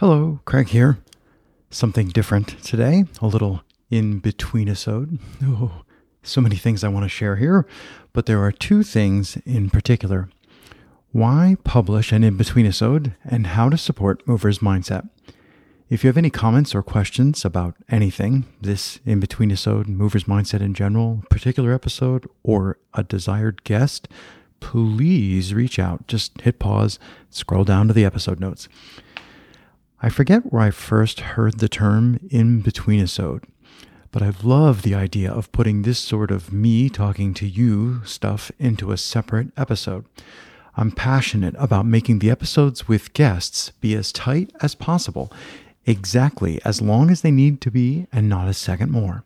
Hello, Craig here. Something different today, a little in between episode. Oh, so many things I want to share here, but there are two things in particular. Why publish an in between episode and how to support Movers Mindset. If you have any comments or questions about anything, this in between episode, Movers Mindset in general, particular episode, or a desired guest, please reach out. Just hit pause, scroll down to the episode notes. I forget where I first heard the term in between episode, but I've loved the idea of putting this sort of me talking to you stuff into a separate episode. I'm passionate about making the episodes with guests be as tight as possible, exactly as long as they need to be and not a second more.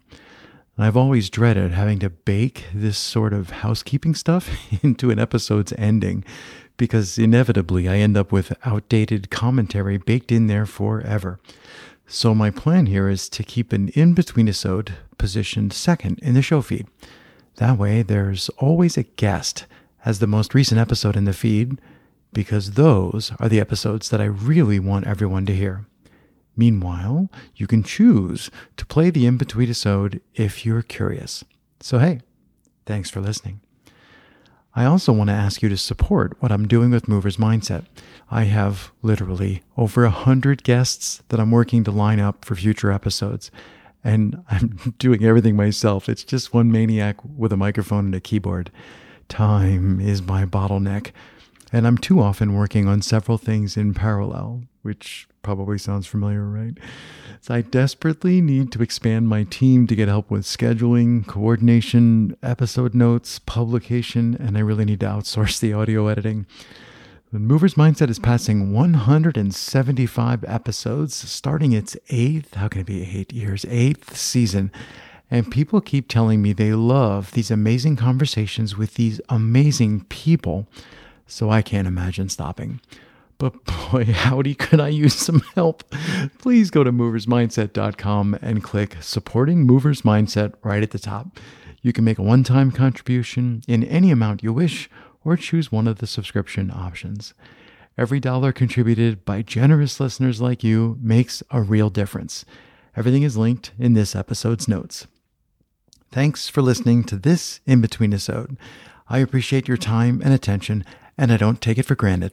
And I've always dreaded having to bake this sort of housekeeping stuff into an episode's ending because inevitably I end up with outdated commentary baked in there forever. So my plan here is to keep an in between episode positioned second in the show feed. That way there's always a guest as the most recent episode in the feed because those are the episodes that I really want everyone to hear. Meanwhile, you can choose to play the in between episode if you're curious. So, hey, thanks for listening. I also want to ask you to support what I'm doing with Movers Mindset. I have literally over a hundred guests that I'm working to line up for future episodes, and I'm doing everything myself. It's just one maniac with a microphone and a keyboard. Time is my bottleneck, and I'm too often working on several things in parallel, which probably sounds familiar, right? So I desperately need to expand my team to get help with scheduling, coordination, episode notes, publication, and I really need to outsource the audio editing. The Movers Mindset is passing 175 episodes, starting its eighth, how can it be eight years, eighth season. And people keep telling me they love these amazing conversations with these amazing people. So I can't imagine stopping. But boy, howdy, could I use some help? Please go to moversmindset.com and click Supporting Movers Mindset right at the top. You can make a one time contribution in any amount you wish or choose one of the subscription options. Every dollar contributed by generous listeners like you makes a real difference. Everything is linked in this episode's notes. Thanks for listening to this in between episode. I appreciate your time and attention, and I don't take it for granted.